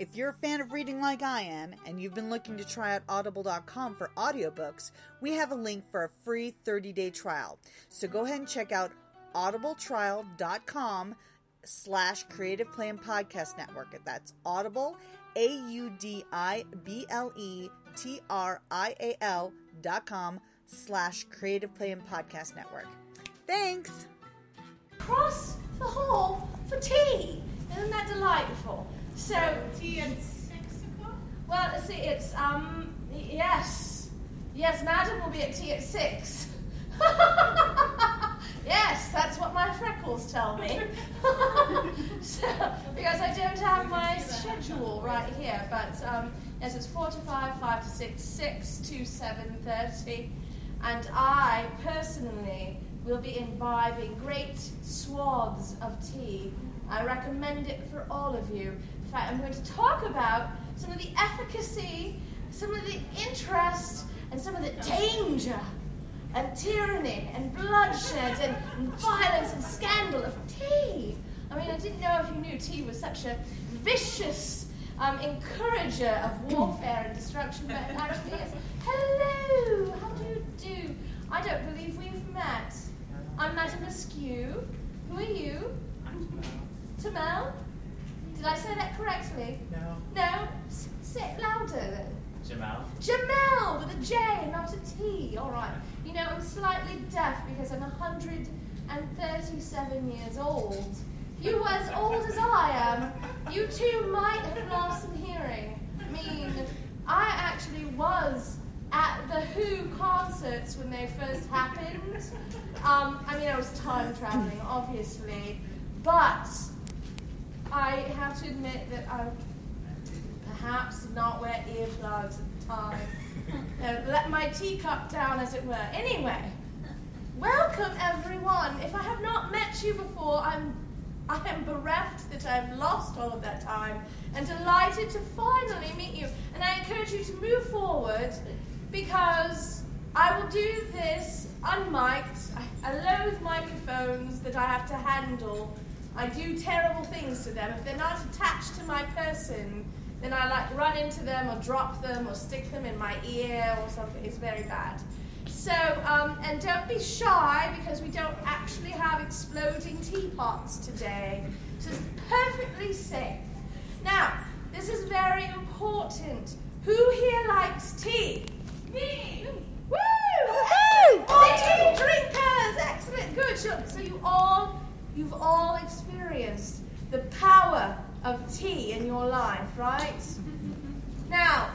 If you're a fan of reading like I am and you've been looking to try out audible.com for audiobooks, we have a link for a free 30 day trial. So go ahead and check out audibletrial.com slash creative play and podcast network. That's audible, A U D I B L E T R I A L dot com slash creative play and podcast network. Thanks. Cross the hall for tea. Isn't that delightful? So tea at six o'clock? Well, see, it's um, yes, yes, Madam will be at tea at six. yes, that's what my freckles tell me. so, because I don't have my schedule right here, but um, yes, it's four to five, five to six, six to seven thirty, and I personally will be imbibing great swaths of tea. I recommend it for all of you. I'm going to talk about some of the efficacy, some of the interest, and some of the danger and tyranny and bloodshed and, and violence and scandal of tea. I mean, I didn't know if you knew tea was such a vicious um, encourager of warfare and destruction, but it actually is. Hello, how do you do? I don't believe we've met. I'm Madame Askew. Who are you? Tamel? Did I say that correctly? No. No? S- say it louder then. Jamal? Jamel with a J and not a T. All right. You know, I'm slightly deaf because I'm 137 years old. If you were as old as I am, you too might have lost some hearing. I mean, I actually was at the Who concerts when they first happened. Um, I mean, I was time traveling, obviously, but I have to admit that I perhaps did not wear earplugs at the time. Uh, let my teacup down, as it were. Anyway, welcome everyone. If I have not met you before, I'm I am bereft that I've lost all of that time and delighted to finally meet you. And I encourage you to move forward because I will do this unmiked. I, I loathe microphones that I have to handle. I do terrible things to them. If they're not attached to my person, then I like run into them or drop them or stick them in my ear or something. It's very bad. So, um, and don't be shy because we don't actually have exploding teapots today. So it's perfectly safe. Now, this is very important. Who here likes tea? Me! Woo! Excellent! Tea drinkers! Excellent, good. So you all, you've all experienced the power of tea in your life, right? Now,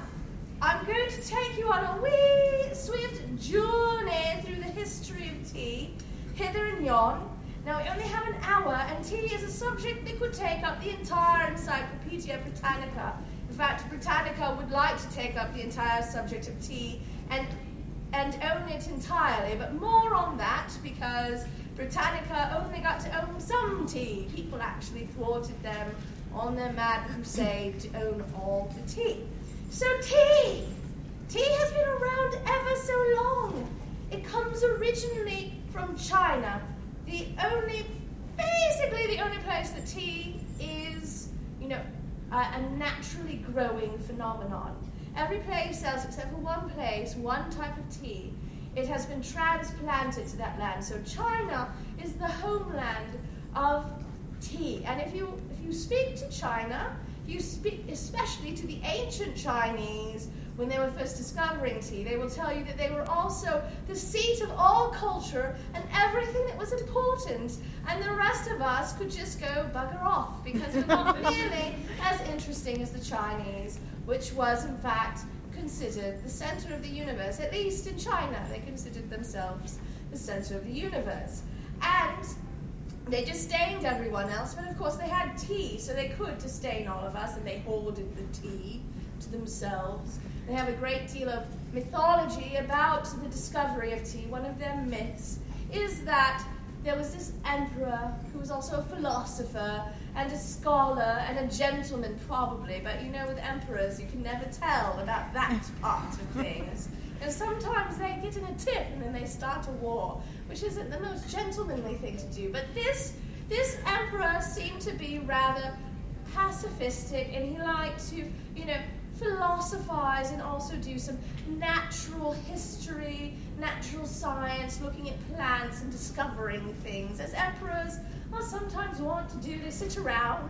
I'm going to take you on a wee swift journey through the history of tea, hither and yon. Now, we only have an hour, and tea is a subject that could take up the entire Encyclopedia Britannica. In fact, Britannica would like to take up the entire subject of tea and, and own it entirely, but more on that because Britannica only got to own some tea. People actually thwarted them on their mad crusade to own all the tea. So, tea! Tea has been around ever so long. It comes originally from China, the only, basically, the only place that tea is, you know, a, a naturally growing phenomenon. Every place else, except for one place, one type of tea, it has been transplanted to that land. So, China is the homeland of tea. And if you you speak to China, you speak especially to the ancient Chinese when they were first discovering tea, they will tell you that they were also the seat of all culture and everything that was important. And the rest of us could just go bugger off because we're not nearly as interesting as the Chinese, which was in fact considered the center of the universe. At least in China, they considered themselves the center of the universe. And they disdained everyone else, but of course they had tea, so they could disdain all of us, and they hoarded the tea to themselves. They have a great deal of mythology about the discovery of tea. One of their myths is that there was this emperor who was also a philosopher and a scholar and a gentleman, probably. But you know, with emperors, you can never tell about that part of things. And sometimes they get in a tip and then they start a war, which isn't the most gentlemanly thing to do. But this this emperor seemed to be rather pacifistic and he liked to, you know, philosophize and also do some natural history, natural science, looking at plants and discovering things. As emperors will sometimes want to do, they sit around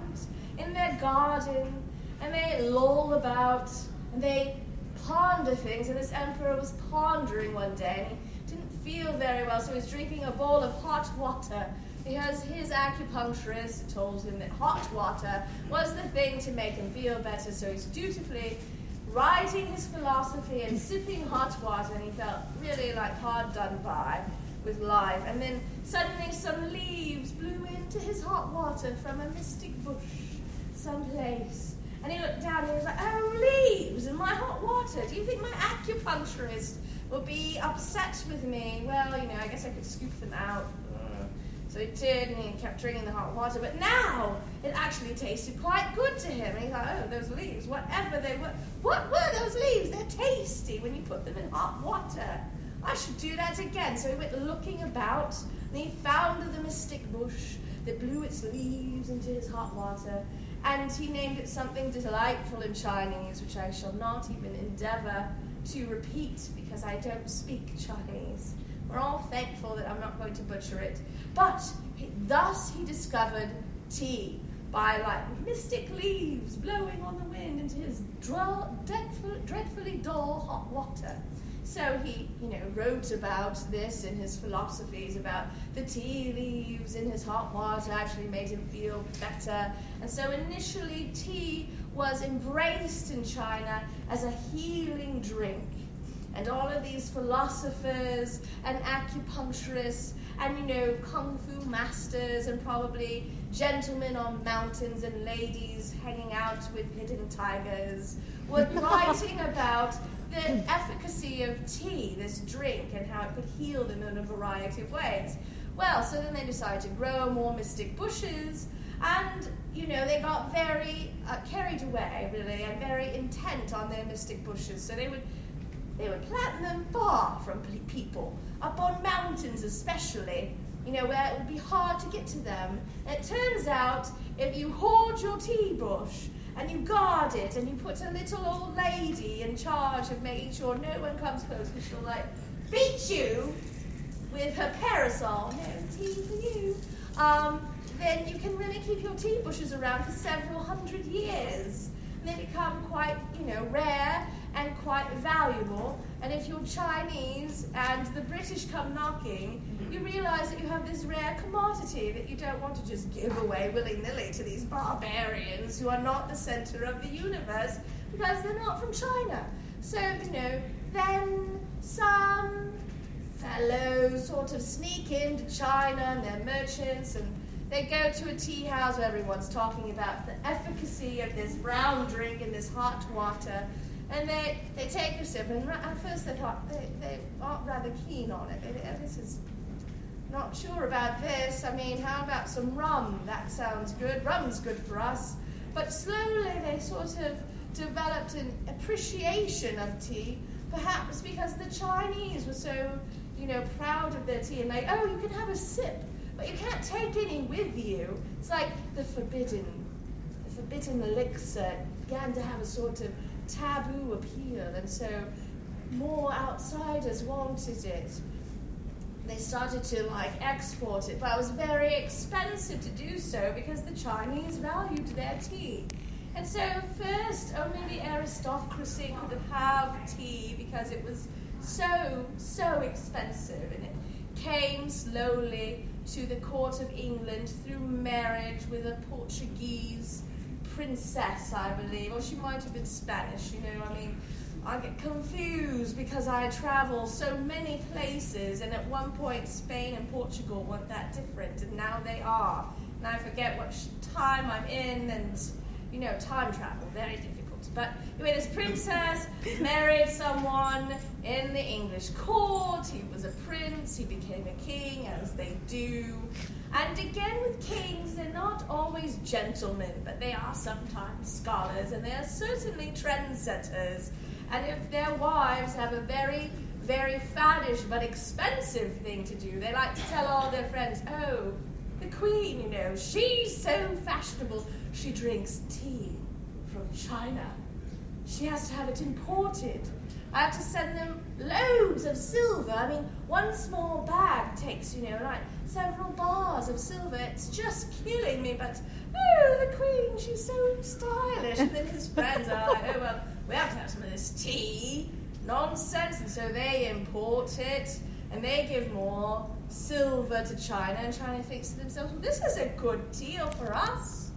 in their garden and they loll about and they ponder things. And this emperor was pondering one day and he feel very well, so he's drinking a bowl of hot water because his acupuncturist told him that hot water was the thing to make him feel better, so he's dutifully writing his philosophy and sipping hot water, and he felt really like hard done by with life. And then suddenly some leaves blew into his hot water from a mystic bush someplace. And he looked down and he was like, Oh, leaves in my hot water. Do you think my acupuncturist will be upset with me? Well, you know, I guess I could scoop them out. So he did, and he kept drinking the hot water. But now it actually tasted quite good to him. And he thought, oh, those leaves, whatever they were, what were those leaves? They're tasty when you put them in hot water. I should do that again. So he went looking about, and he found the mystic bush that blew its leaves into his hot water. And he named it something delightful in Chinese, which I shall not even endeavor to repeat because I don't speak Chinese. We're all thankful that I'm not going to butcher it. But he, thus he discovered tea by like mystic leaves blowing on the wind into his dreadful, dreadfully dull hot water. So he, you know, wrote about this in his philosophies about the tea leaves in his hot water actually made him feel better. And so initially tea was embraced in China as a healing drink. And all of these philosophers and acupuncturists and you know kung fu masters and probably gentlemen on mountains and ladies hanging out with hidden tigers were writing about the efficacy of tea, this drink, and how it could heal them in a variety of ways. Well, so then they decided to grow more mystic bushes, and you know they got very uh, carried away, really, and very intent on their mystic bushes. So they would they would plant them far from people, up on mountains especially, you know, where it would be hard to get to them. And it turns out if you hoard your tea bush and you guard it and you put a little old lady in charge of making sure no one comes close because she'll like beat you with her parasol, no tea for you, um, then you can really keep your tea bushes around for several hundred years. And they become quite, you know, rare and quite valuable. And if you're Chinese and the British come knocking, you realize that you have this rare commodity that you don't want to just give away willy nilly to these barbarians who are not the center of the universe because they're not from China. So, you know, then some fellows sort of sneak into China and they're merchants and they go to a tea house where everyone's talking about the efficacy of this brown drink and this hot water and they, they take a sip, and at first they thought they, they aren't rather keen on it. They, this is not sure about this. I mean, how about some rum? That sounds good. Rum's good for us. But slowly they sort of developed an appreciation of tea, perhaps because the Chinese were so, you know, proud of their tea and they, oh, you can have a sip, but you can't take any with you. It's like the forbidden, the forbidden elixir began to have a sort of taboo appeal, and so more outsiders wanted it. They started to like export it, but it was very expensive to do so because the Chinese valued their tea. And so, first, only the aristocracy could have tea because it was so, so expensive. And it came slowly to the court of England through marriage with a Portuguese princess, I believe, or she might have been Spanish, you know, I mean, I get confused because I travel so many places, and at one point Spain and Portugal weren't that different, and now they are. And I forget what time I'm in, and you know, time travel, very difficult. But anyway, this princess married someone in the English court. He was a prince. He became a king, as they do. And again, with kings, they're not always gentlemen, but they are sometimes scholars, and they are certainly trendsetters. And if their wives have a very, very faddish but expensive thing to do, they like to tell all their friends, oh, the queen, you know, she's so fashionable. She drinks tea from China. She has to have it imported. I have to send them loads of silver. I mean, one small bag takes, you know, like several bars of silver. It's just killing me. But oh, the queen, she's so stylish. And then his friends are like, oh well, we have to have some of this tea. Nonsense. And so they import it, and they give more silver to China. And China thinks to themselves, well, this is a good deal for us.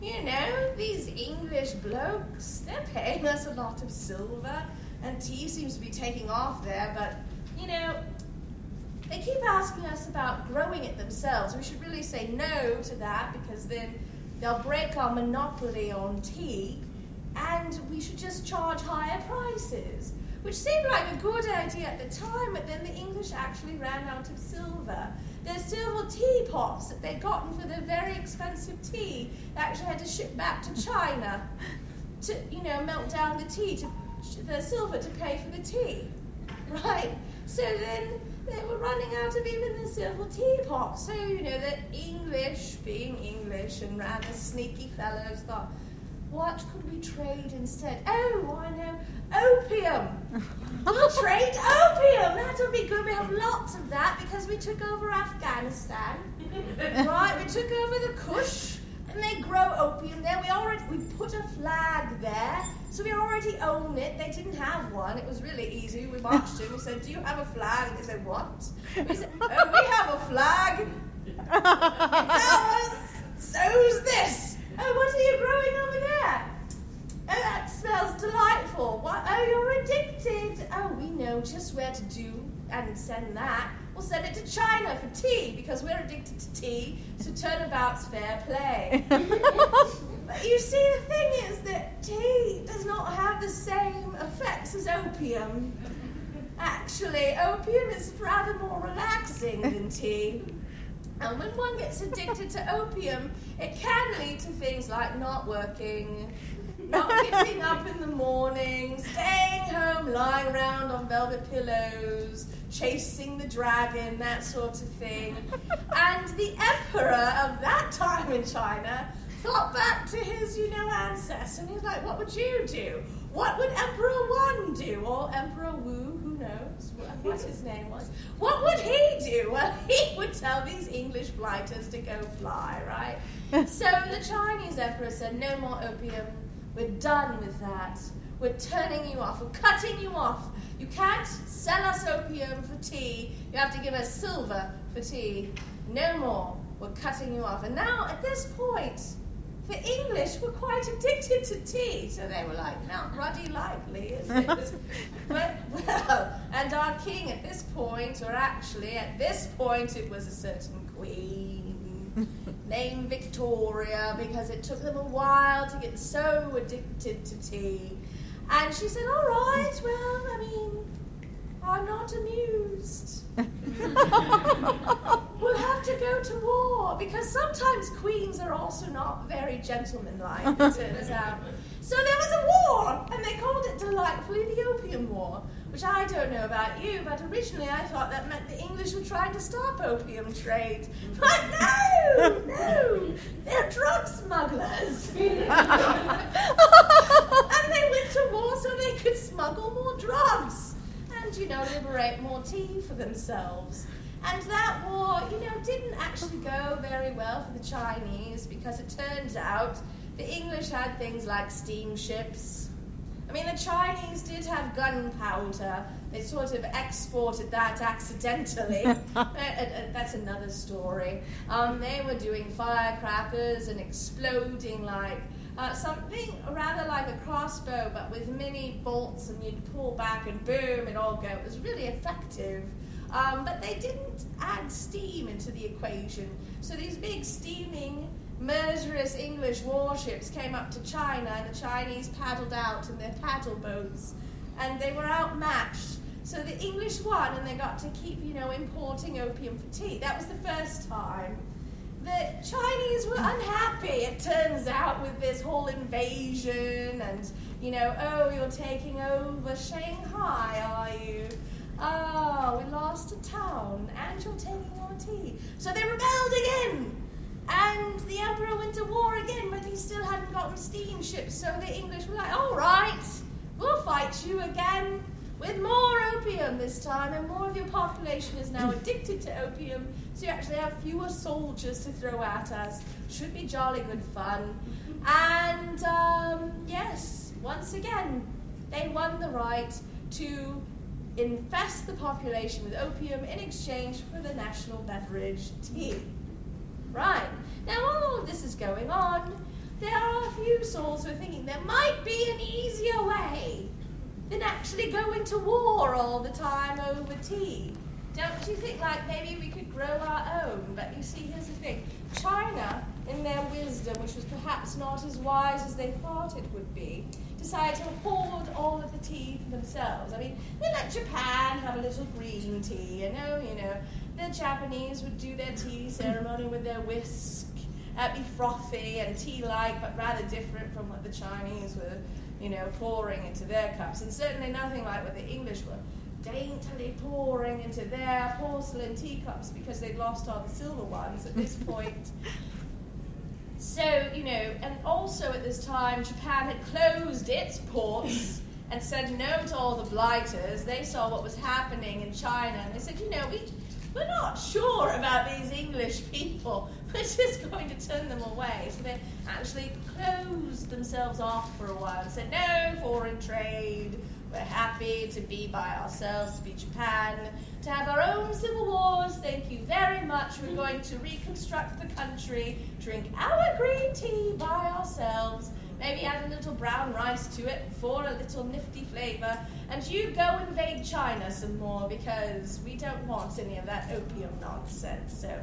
You know, these English blokes, they're paying us a lot of silver and tea seems to be taking off there, but you know, they keep asking us about growing it themselves. We should really say no to that because then they'll break our monopoly on tea, and we should just charge higher prices. Which seemed like a good idea at the time, but then the English actually ran out of silver. There's silver teapots that they'd gotten for their very expensive tea. They actually had to ship back to China to, you know, melt down the tea to the silver to pay for the tea, right? So then they were running out of even the silver teapot. So, you know, the English, being English and rather sneaky fellows, thought, what could we trade instead? Oh, I know, opium. we'll trade opium. That'll be good. We have lots of that because we took over Afghanistan. right, we took over the Kush and they grow opium there. We already we put a flag there. So we already own it. They didn't have one. It was really easy. We marched in. We said, "Do you have a flag?" And they said, "What?" We said, "Oh, we have a flag. It's ours. So's this. Oh, what are you growing over there? Oh, that smells delightful. What? Oh, you're addicted. Oh, we know just where to do and send that. We'll send it to China for tea because we're addicted to tea. So turnabout's fair play. But you see, the thing is that tea does not have the same effects as opium. Actually, opium is rather more relaxing than tea. And when one gets addicted to opium, it can lead to things like not working, not getting up in the morning, staying home, lying around on velvet pillows, chasing the dragon, that sort of thing. And the emperor of that time in China thought back to his, you know, ancestors, and he's like, what would you do? What would Emperor Wan do? Or Emperor Wu, who knows what his name was? What would he do? Well, he would tell these English blighters to go fly, right? so the Chinese emperor said, no more opium. We're done with that. We're turning you off. We're cutting you off. You can't sell us opium for tea. You have to give us silver for tea. No more. We're cutting you off. And now, at this point, the English were quite addicted to tea, so they were like, not ruddy lively, is it? but, well, and our king at this point, or actually at this point, it was a certain queen named Victoria, because it took them a while to get so addicted to tea. And she said, all right, well, I mean, I'm not amused. we'll have to go to war because sometimes queens are also not very gentlemanlike, it turns out. So there was a war, and they called it delightfully the Opium War, which I don't know about you, but originally I thought that meant the English were trying to stop opium trade. But no, no, they're drug smugglers. and they went to war so they could smuggle more drugs and, you know, liberate more tea for themselves. And that war, you know, didn't actually go very well for the Chinese because it turns out the English had things like steamships. I mean, the Chinese did have gunpowder. They sort of exported that accidentally. uh, uh, that's another story. Um, they were doing firecrackers and exploding like uh, something rather like a crossbow, but with many bolts, and you'd pull back and boom, it all go. It was really effective. Um, but they didn't add steam into the equation. So these big steaming murderous English warships came up to China and the Chinese paddled out in their paddle boats and they were outmatched. So the English won and they got to keep, you know, importing opium for tea. That was the first time. The Chinese were unhappy, it turns out, with this whole invasion and, you know, oh, you're taking over Shanghai, are you? Oh, we lost a town and you're taking our tea. So they rebelled again. And the emperor went to war again, but he still hadn't gotten steamships. So the English were like, all right, we'll fight you again with more opium this time, and more of your population is now addicted to opium, so you actually have fewer soldiers to throw at us. Should be jolly good fun. And um, yes, once again, they won the right to infest the population with opium in exchange for the national beverage tea. Right. Now, while all of this is going on, there are a few souls who are thinking there might be an easier way than actually going to war all the time over tea. Don't you think, like, maybe we could grow our own? But you see, here's the thing China, in their wisdom, which was perhaps not as wise as they thought it would be, decided to hoard all of the tea for themselves. I mean, they let Japan have a little green tea, you know, you know. The Japanese would do their tea ceremony with their whisk. It'd be frothy and tea-like, but rather different from what the Chinese were you know, pouring into their cups, and certainly nothing like what the English were daintily pouring into their porcelain teacups because they'd lost all the silver ones at this point. So, you know, and also at this time, Japan had closed its ports and said no to all the blighters. They saw what was happening in China and they said, you know, we, we're not sure about these English people. We're just going to turn them away. So they actually closed themselves off for a while and said, no foreign trade. We're happy to be by ourselves, to be Japan, to have our own civil wars. Thank you very much. We're going to reconstruct the country, drink our green tea by ourselves, maybe add a little brown rice to it for a little nifty flavour, and you go invade China some more because we don't want any of that opium nonsense. So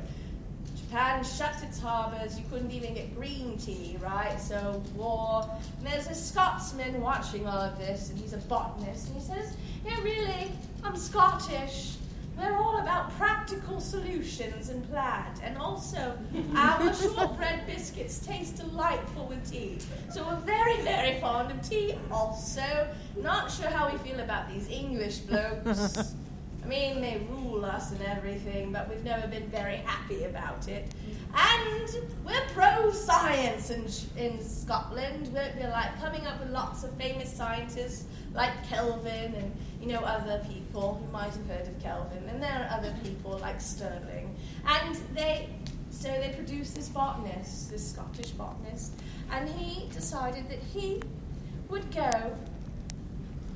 Japan shut its harbours, you couldn't even get green tea, right? So, war. And there's a Scotsman watching all of this, and he's a botanist, and he says, Yeah, really, I'm Scottish. We're all about practical solutions and plant, and also our shortbread biscuits taste delightful with tea. So we're very, very fond of tea. Also, not sure how we feel about these English blokes. I mean, they rule us and everything, but we've never been very happy about it. And we're pro science in, in Scotland. We're, we're like coming up with lots of famous scientists like Kelvin and you know other people who might have heard of Kelvin. And there are other people like Stirling. And they so they produced this botanist, this Scottish botanist, and he decided that he would go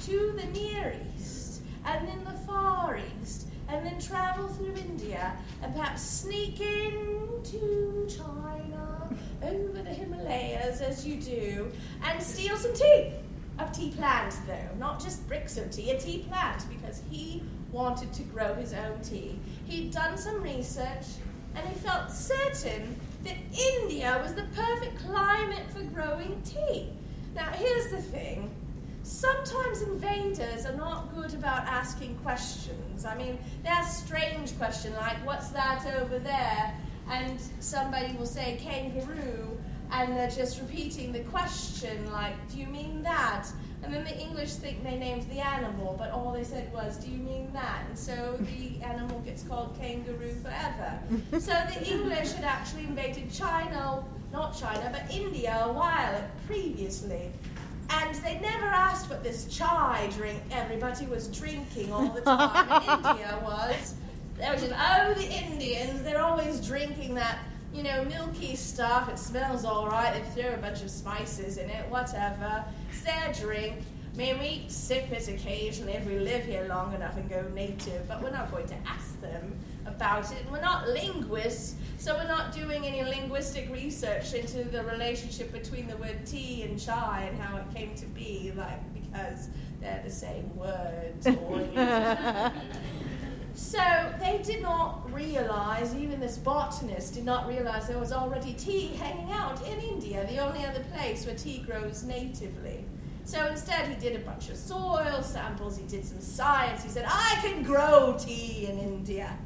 to the Near East and then the Far East, and then travel through India, and perhaps sneak into China, over the Himalayas as you do, and steal some tea. A tea plant, though, not just bricks of tea, a tea plant, because he wanted to grow his own tea. He'd done some research, and he felt certain that India was the perfect climate for growing tea. Now, here's the thing sometimes invaders are not good about asking questions. I mean, they ask strange questions like, what's that over there? And somebody will say kangaroo, and they're just repeating the question, like, do you mean that? And then the English think they named the animal, but all they said was, do you mean that? And so the animal gets called kangaroo forever. so the English had actually invaded China, not China, but India a while previously. And they never asked what this chai drink everybody was drinking all the time in India was. They were just, oh, the Indians, they're always drinking that, you know, milky stuff. It smells all right. They throw a bunch of spices in it, whatever. It's their drink. May we sip it occasionally if we live here long enough and go native, but we're not going to ask them about it. And we're not linguists, so we're not doing any linguistic research into the relationship between the word tea and chai and how it came to be, like because they're the same words. So they did not realize, even this botanist did not realize there was already tea hanging out in India, the only other place where tea grows natively. So instead, he did a bunch of soil samples, he did some science. He said, I can grow tea in India.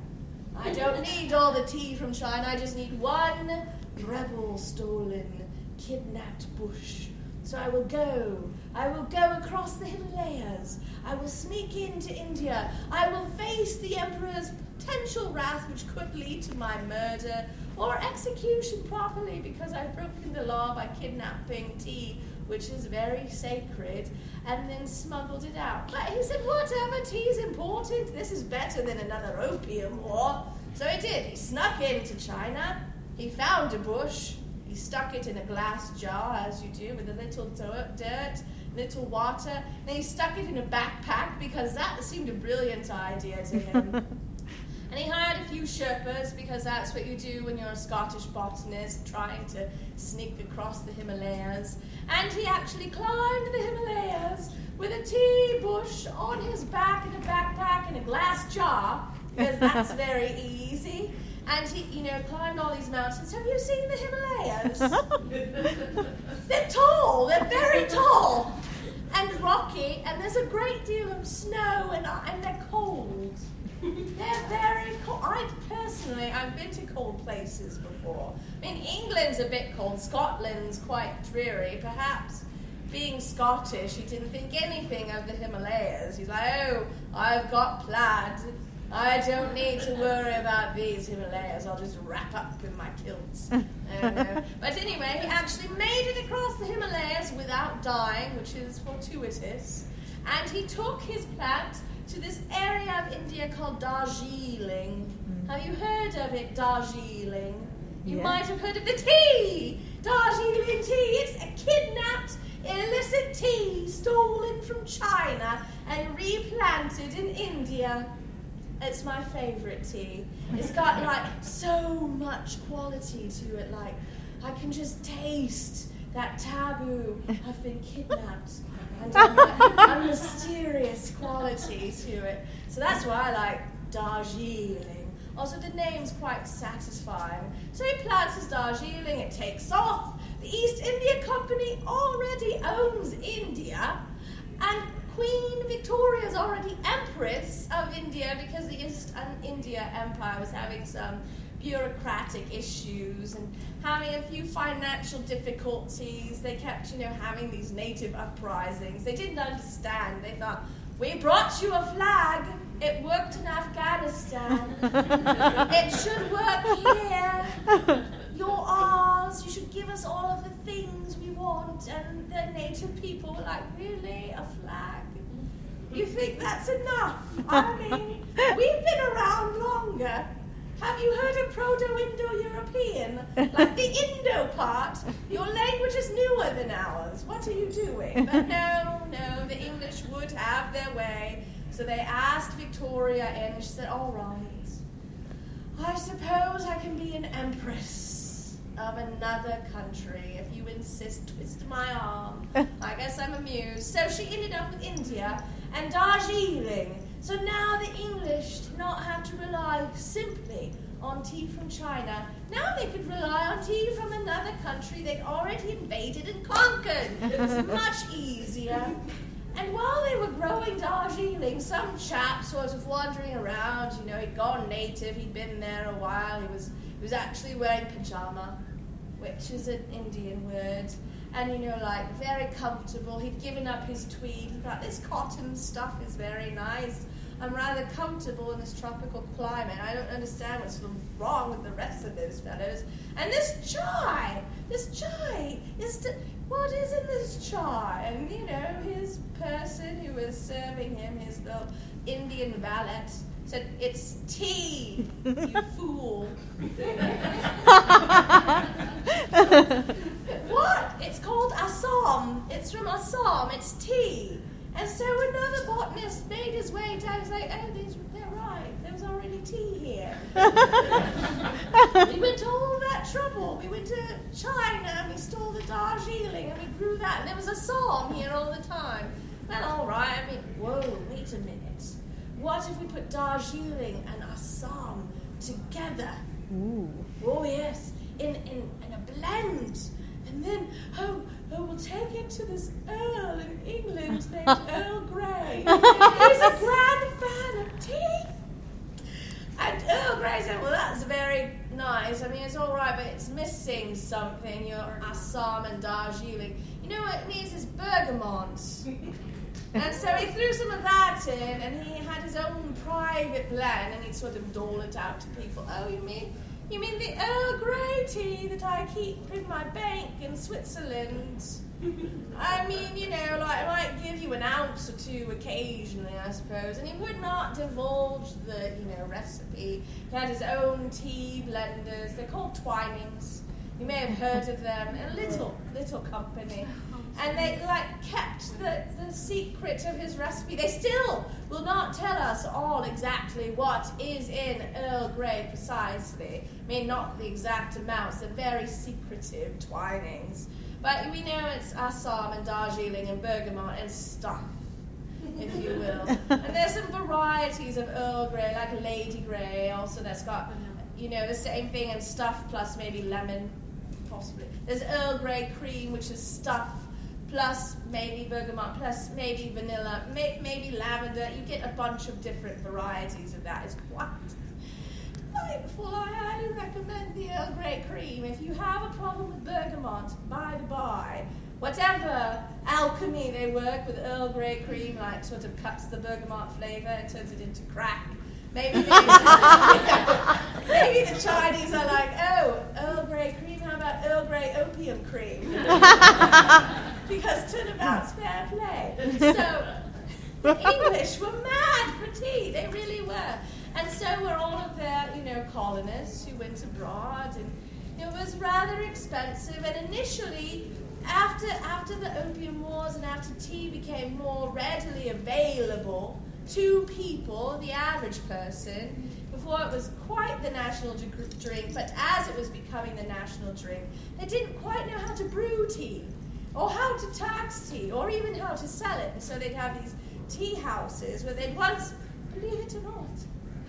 I don't need all the tea from China, I just need one rebel stolen, kidnapped bush. So I will go. I will go across the Himalayas. I will sneak into India. I will face the Emperor's potential wrath, which could lead to my murder or execution properly because I've broken the law by kidnapping tea, which is very sacred, and then smuggled it out. But he said, whatever, tea's important. This is better than another opium war. So he did. He snuck into China. He found a bush. He stuck it in a glass jar, as you do, with a little dirt, dirt little water. And he stuck it in a backpack because that seemed a brilliant idea to him. and he hired a few Sherpas because that's what you do when you're a Scottish botanist trying to sneak across the Himalayas. And he actually climbed the Himalayas with a tea bush on his back in a backpack and a glass jar because that's very easy. And he, you know, climbed all these mountains. Have you seen the Himalayas? they're tall. They're very tall and rocky, and there's a great deal of snow, and, and they're cold. They're very cold. I personally, I've been to cold places before. I mean, England's a bit cold. Scotland's quite dreary. Perhaps being Scottish, he didn't think anything of the Himalayas. He's like, oh, I've got plaid. I don't need to worry about these Himalayas. I'll just wrap up in my kilts. but anyway, he actually made it across the Himalayas without dying, which is fortuitous. And he took his plant to this area of India called Darjeeling. Mm. Have you heard of it, Darjeeling? You yeah. might have heard of the tea! Darjeeling tea! It's a kidnapped illicit tea stolen from China and replanted in India. It's my favourite tea. It's got like so much quality to it. Like I can just taste that taboo. I've been kidnapped. And a, mysterious quality to it. So that's why I like Darjeeling. Also, the name's quite satisfying. So he plants his Darjeeling, it takes off. The East India Company already owns India, and Queen Victoria is already Empress of India because the East India Empire was having some bureaucratic issues and having a few financial difficulties. They kept, you know, having these native uprisings. They didn't understand. They thought, we brought you a flag. It worked in Afghanistan. it should work here. You're ours. You should give us all of the things we want. And the native people were like, really? A flag? You think that's enough? I mean, we've been around longer. Have you heard of Proto-Indo-European? Like the Indo part, your language is newer than ours. What are you doing? But no, no, the English would have their way. So they asked Victoria and she said, all right, I suppose I can be an empress of another country. If you insist, twist my arm. I guess I'm amused. So she ended up with India and Darjeeling. So now the English did not have to rely simply on tea from China. Now they could rely on tea from another country they'd already invaded and conquered. It was much easier. And while they were growing Darjeeling, some chap sort of wandering around, you know, he'd gone native, he'd been there a while, he was, he was actually wearing pajama, which is an Indian word and you know, like very comfortable. He'd given up his tweed. He thought this cotton stuff is very nice. I'm rather comfortable in this tropical climate. I don't understand what's wrong with the rest of those fellows. And this chai, this chai is what is in this chai? And you know, his person who was serving him, his little Indian valet, said, It's tea, you fool. what? It's called Assam. It's from Assam. It's tea. And so botanist made his way down. He's like, Oh, these, they're right. There was already tea here. we went to all that trouble. We went to China and we stole the Darjeeling and we grew that. And there was Assam here all the time. Well, all right. I mean, whoa, wait a minute what if we put Darjeeling and Assam together? Ooh. Oh yes, in, in, in a blend. And then, oh, oh, we'll take it to this Earl in England named Earl Grey. He's a grand fan of tea. And Earl Grey said, well, that's very nice. I mean, it's all right, but it's missing something. Your Assam and Darjeeling. You know what it needs is bergamot. And so he threw some of that in, and he had his own private blend, and he'd sort of dole it out to people. Oh, you mean, you mean the Earl Grey tea that I keep in my bank in Switzerland? I mean, you know, like I might give you an ounce or two occasionally, I suppose. And he would not divulge the, you know, recipe. He had his own tea blenders. They're called Twinings. You may have heard of them. A little, little company. And they like kept the, the secret of his recipe. They still will not tell us all exactly what is in Earl Grey precisely. I mean, not the exact amounts. They're very secretive Twinings. But we know it's Assam and Darjeeling and bergamot and stuff, if you will. and there's some varieties of Earl Grey, like Lady Grey, also that's got, you know, the same thing and stuff plus maybe lemon, possibly. There's Earl Grey cream, which is stuff plus maybe bergamot plus maybe vanilla, may, maybe lavender. You get a bunch of different varieties of that. It's quite delightful. I highly recommend the Earl Grey cream. If you have a problem with bergamot, by the by, whatever alchemy they work with Earl Grey cream, like sort of cuts the bergamot flavour and turns it into crack. Maybe, they, maybe the Chinese are like, oh, Earl Grey cream, how about Earl Grey opium cream? because turnabout's hmm. fair play. So the English were mad for tea. They really were. And so were all of their, you know, colonists who went abroad, and it was rather expensive. And initially, after after the Opium Wars and after tea became more readily available to people, the average person, before it was quite the national drink, but as it was becoming the national drink, they didn't quite know how to brew tea, or how to tax tea, or even how to sell it. And so they'd have these tea houses where they'd once, believe it or not,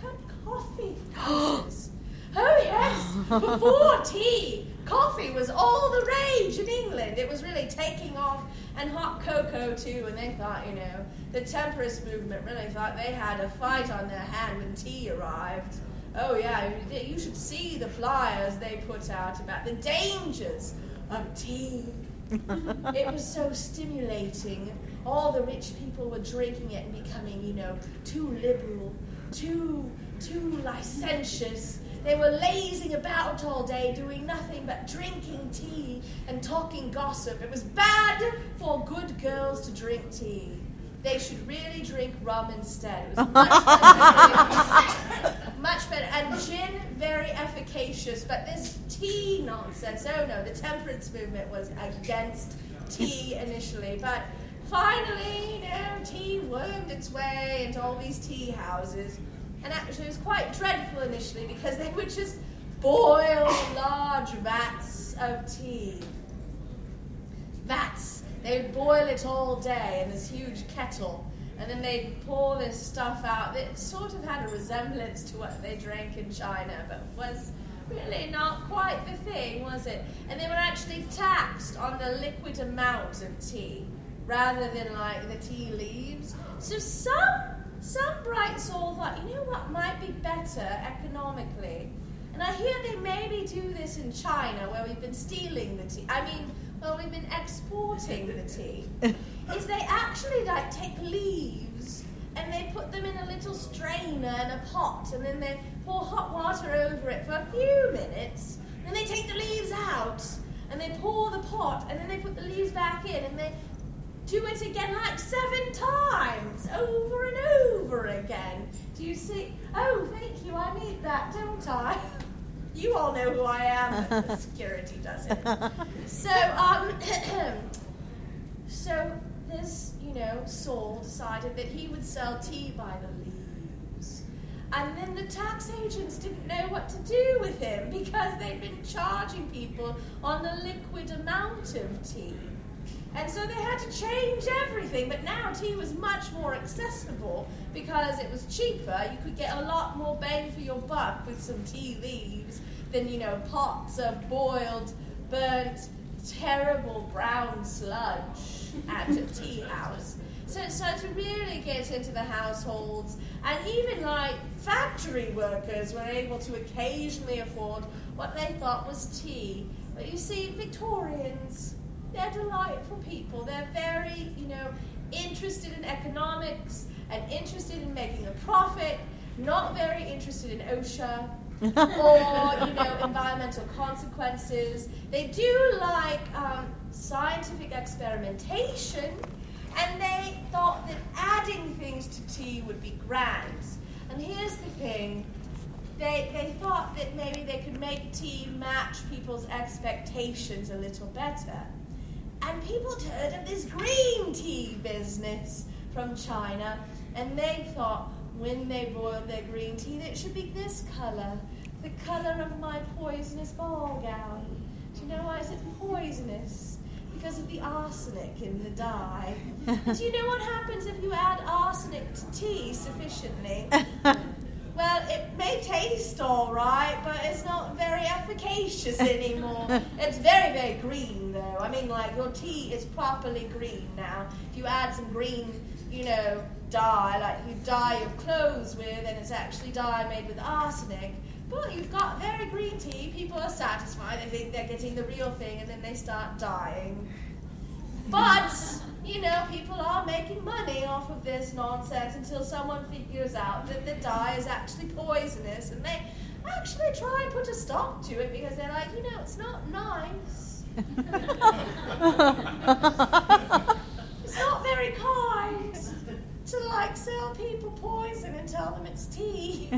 had coffee houses. oh yes, before tea, coffee was all the rage in England. It was really taking off, and hot cocoa too. And they thought, you know, the temperance movement really thought they had a fight on their hand when tea arrived. Oh yeah, you should see the flyers they put out about the dangers of tea. It was so stimulating. All the rich people were drinking it and becoming, you know, too liberal, too too licentious. They were lazing about all day, doing nothing but drinking tea and talking gossip. It was bad for good girls to drink tea. They should really drink rum instead. It was much better. much better. And gin, very efficacious. But this tea nonsense, oh no, the temperance movement was against tea initially. But finally, you know, tea wormed its way into all these tea houses. And actually, it was quite dreadful initially because they would just boil large vats of tea. Vats. They would boil it all day in this huge kettle. And then they'd pour this stuff out that sort of had a resemblance to what they drank in China, but was really not quite the thing, was it? And they were actually taxed on the liquid amount of tea rather than like the tea leaves. So some some bright soul thought, you know what might be better economically? And I hear they maybe do this in China where we've been stealing the tea. I mean, well, we've been exporting the tea. is they actually like take leaves and they put them in a little strainer and a pot and then they pour hot water over it for a few minutes. Then they take the leaves out and they pour the pot and then they put the leaves back in and they do it again like seven times, over and over again. Do you see? Oh, thank you, I need that, don't I? You all know who I am, but the security doesn't. So, um, so this, you know, Saul decided that he would sell tea by the leaves. And then the tax agents didn't know what to do with him because they'd been charging people on the liquid amount of tea. And so they had to change everything, but now tea was much more accessible because it was cheaper, you could get a lot more bang for your buck with some tea leaves than, you know, pots of boiled, burnt, terrible brown sludge at a tea house. So, so to really get into the households, and even like factory workers were able to occasionally afford what they thought was tea. But you see, Victorians, they're delightful people. They're very, you know, interested in economics and interested in making a profit, not very interested in OSHA or, you know, environmental consequences. They do like um, scientific experimentation, and they thought that adding things to tea would be grand. And here's the thing they, they thought that maybe they could make tea match people's expectations a little better. And people heard of this green tea business from China, and they thought when they boiled their green tea that it should be this color, the color of my poisonous ball gown. Do you know why is it poisonous? Because of the arsenic in the dye. Do you know what happens if you add arsenic to tea sufficiently? Well, it may taste all right, but it's not very efficacious anymore. it's very, very green, though. I mean, like, your tea is properly green now. If you add some green, you know, dye, like you dye your clothes with, and it's actually dye made with arsenic, but you've got very green tea. People are satisfied. They think they're getting the real thing, and then they start dying. But you know, people are making money off of this nonsense until someone figures out that the dye is actually poisonous and they actually try and put a stop to it because they're like, you know, it's not nice. it's not very kind to like sell people poison and tell them it's tea.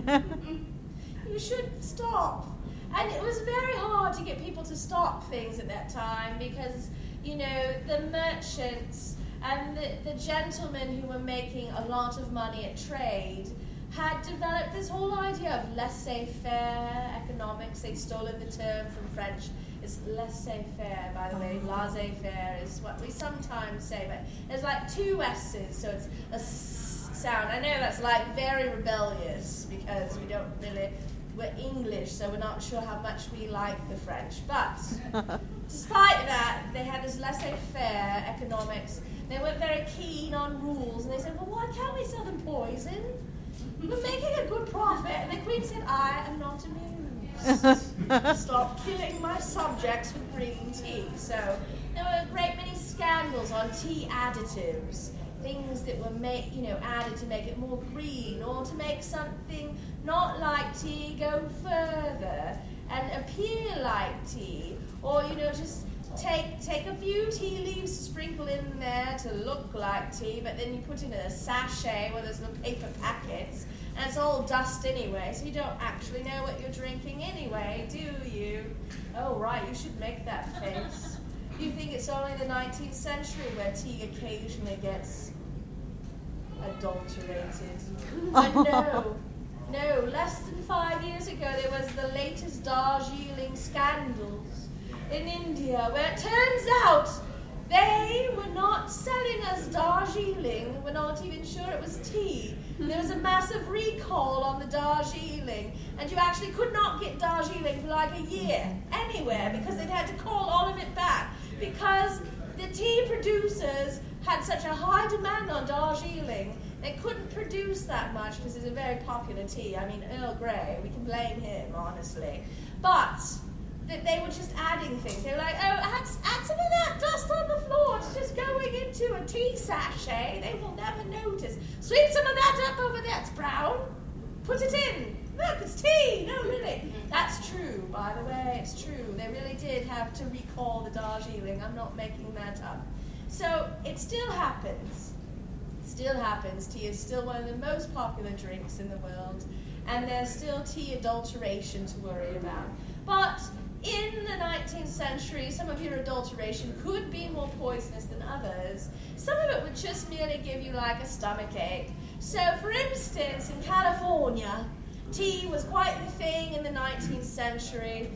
you should stop. And it was very hard to get people to stop things at that time because, you know, the merchants and the, the gentlemen who were making a lot of money at trade had developed this whole idea of laissez-faire economics. They'd stolen the term from French. It's laissez-faire, by the way. Oh. Laissez-faire is what we sometimes say, but there's like two S's, so it's a s sound. I know that's like very rebellious because we don't really we're English, so we're not sure how much we like the French. But despite that, they had this laissez-faire economics. They weren't very keen on rules, and they said, "Well, why can't we sell them poison? We're making a good profit." And the Queen said, "I am not amused. Stop killing my subjects with green tea." So there were a great many scandals on tea additives things that were made, you know, added to make it more green or to make something not like tea go further and appear like tea, or you know, just take take a few tea leaves to sprinkle in there to look like tea, but then you put in a sachet where there's little paper packets, and it's all dust anyway, so you don't actually know what you're drinking anyway, do you? Oh right, you should make that face. You think it's only the 19th century where tea occasionally gets adulterated? But no, no. Less than five years ago, there was the latest Darjeeling scandals in India, where it turns out they were not selling us Darjeeling. We're not even sure it was tea. Hmm. There was a massive recall on the Darjeeling, and you actually could not get Darjeeling for like a year anywhere because they'd had to call all of it back because the tea producers had such a high demand on Darjeeling. They couldn't produce that much because it's a very popular tea. I mean, Earl Grey, we can blame him, honestly. But that they were just adding things. They were like, oh, add, add some of that dust on the floor. It's just going into a tea sachet. They will never notice. Sweep some of that up over there. It's brown. Put it in. Look, it's tea. No, really. That's true, by the way. It's true. They really did have to recall the Darjeeling. I'm not making that up. So it still happens. Still happens. Tea is still one of the most popular drinks in the world, and there's still tea adulteration to worry about. But in the 19th century, some of your adulteration could be more poisonous than others. Some of it would just merely give you like a stomach ache. So, for instance, in California, tea was quite the thing in the 19th century,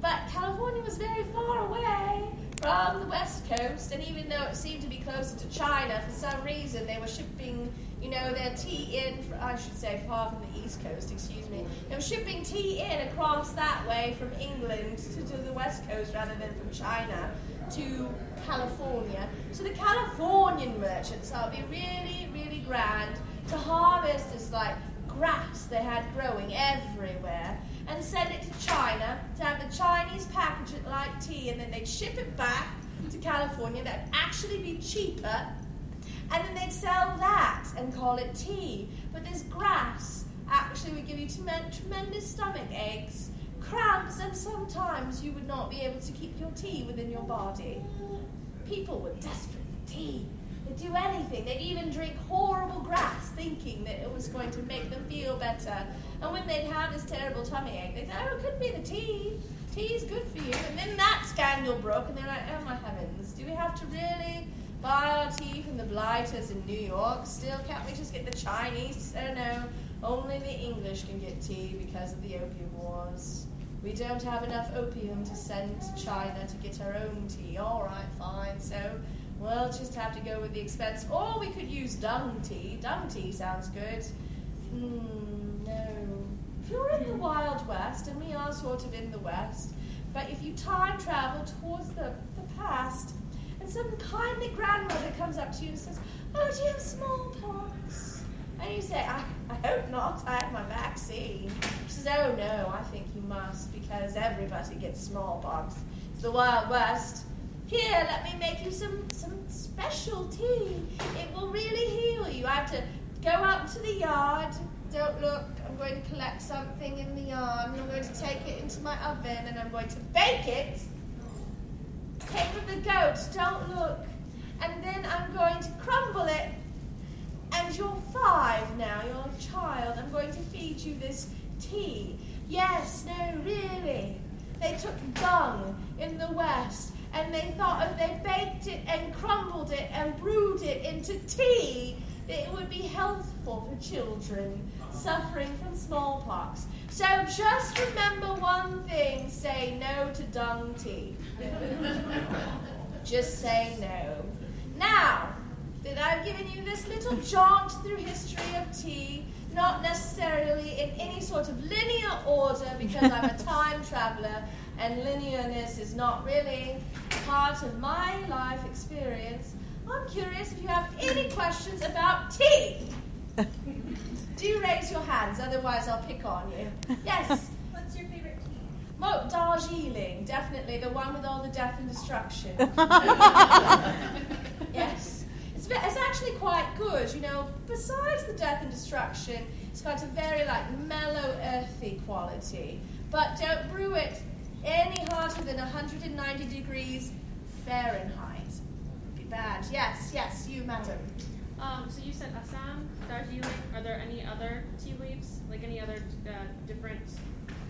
but California was very far away from the west coast, and even though it seemed to be closer to China, for some reason they were shipping, you know, they're tea in. I should say far from the east coast. Excuse me. They were shipping tea in across that way from England to, to the west coast rather than from China to California. So the Californian merchants are be really, really grand to harvest this like grass they had growing everywhere and send it to China to have the Chinese package it like tea and then they'd ship it back to California. That'd actually be cheaper. And then they'd sell that and call it tea. But this grass actually would give you tremen- tremendous stomach aches, cramps, and sometimes you would not be able to keep your tea within your body. People were desperate for tea. They'd do anything. They'd even drink horrible grass, thinking that it was going to make them feel better. And when they'd have this terrible tummy ache, they'd say, "Oh, it could be the tea. Tea's good for you." And then that scandal broke, and they're like, "Oh my heavens, do we have to really buy our tea from the blighters in New York? Still, can't we just get the Chinese? Oh no, only the English can get tea because of the opium wars." We don't have enough opium to send to China to get our own tea. All right, fine. So we'll just have to go with the expense. Or we could use dung tea. Dung tea sounds good. Hmm, no. If you're in the Wild West, and we are sort of in the West, but if you time travel towards the, the past, some kindly grandmother comes up to you and says, Oh, do you have smallpox? And you say, I, I hope not, I have my vaccine. She says, Oh no, I think you must, because everybody gets smallpox. It's the Wild West. Here, let me make you some, some special tea. It will really heal you. I have to go out to the yard. Don't look. I'm going to collect something in the yard and I'm going to take it into my oven and I'm going to bake it. Take from the goat. Don't look. And then I'm going to crumble it. And you're five now. You're a child. I'm going to feed you this tea. Yes, no, really. They took dung in the West and they thought if they baked it and crumbled it and brewed it into tea, it would be healthful for children suffering from smallpox. So just remember one thing say no to dung tea. just say no. Now, that I've given you this little jaunt through history of tea, not necessarily in any sort of linear order because I'm a time traveler and linearness is not really part of my life experience. I'm curious if you have any questions about tea. Do raise your hands, otherwise I'll pick on you. Yes. What's your favorite tea? Mo Darjeeling, definitely the one with all the death and destruction. yes. It's, it's actually quite good, you know. Besides the death and destruction, it's got a very like mellow, earthy quality. But don't brew it any hotter than 190 degrees Fahrenheit. Would be bad. Yes, yes, you, madam. Um, so you said Assam, Darjeeling. Are there any other tea leaves, like any other uh, different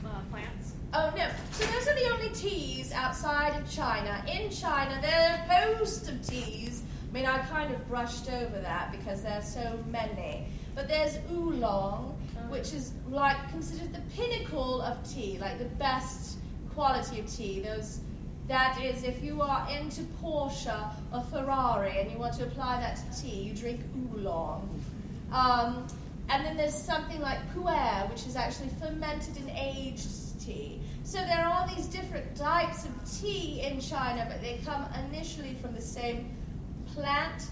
uh, plants? Oh no! So those are the only teas outside of China. In China, there are a host of teas. I mean, I kind of brushed over that because there are so many. But there's oolong, which is like considered the pinnacle of tea, like the best quality of tea. Those that is, if you are into Porsche or Ferrari and you want to apply that to tea, you drink oolong. Um, and then there's something like pu'er, which is actually fermented and aged tea. So there are all these different types of tea in China, but they come initially from the same plant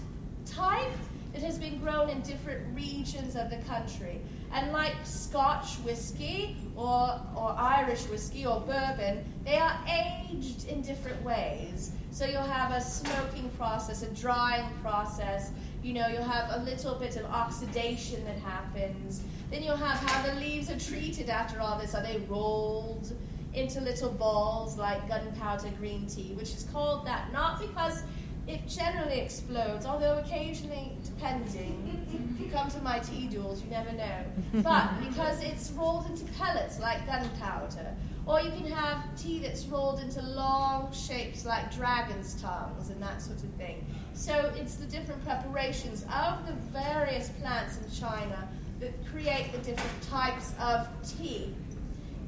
type that has been grown in different regions of the country. And like Scotch whiskey or, or Irish whiskey or bourbon, they are aged in different ways. So you'll have a smoking process, a drying process. You know, you'll have a little bit of oxidation that happens. Then you'll have how the leaves are treated after all this. Are they rolled into little balls like gunpowder green tea, which is called that not because it generally explodes, although occasionally, depending, if you come to my tea duels, you never know. But because it's rolled into pellets like gunpowder. Or you can have tea that's rolled into long shapes like dragon's tongues and that sort of thing. So it's the different preparations of the various plants in China that create the different types of tea.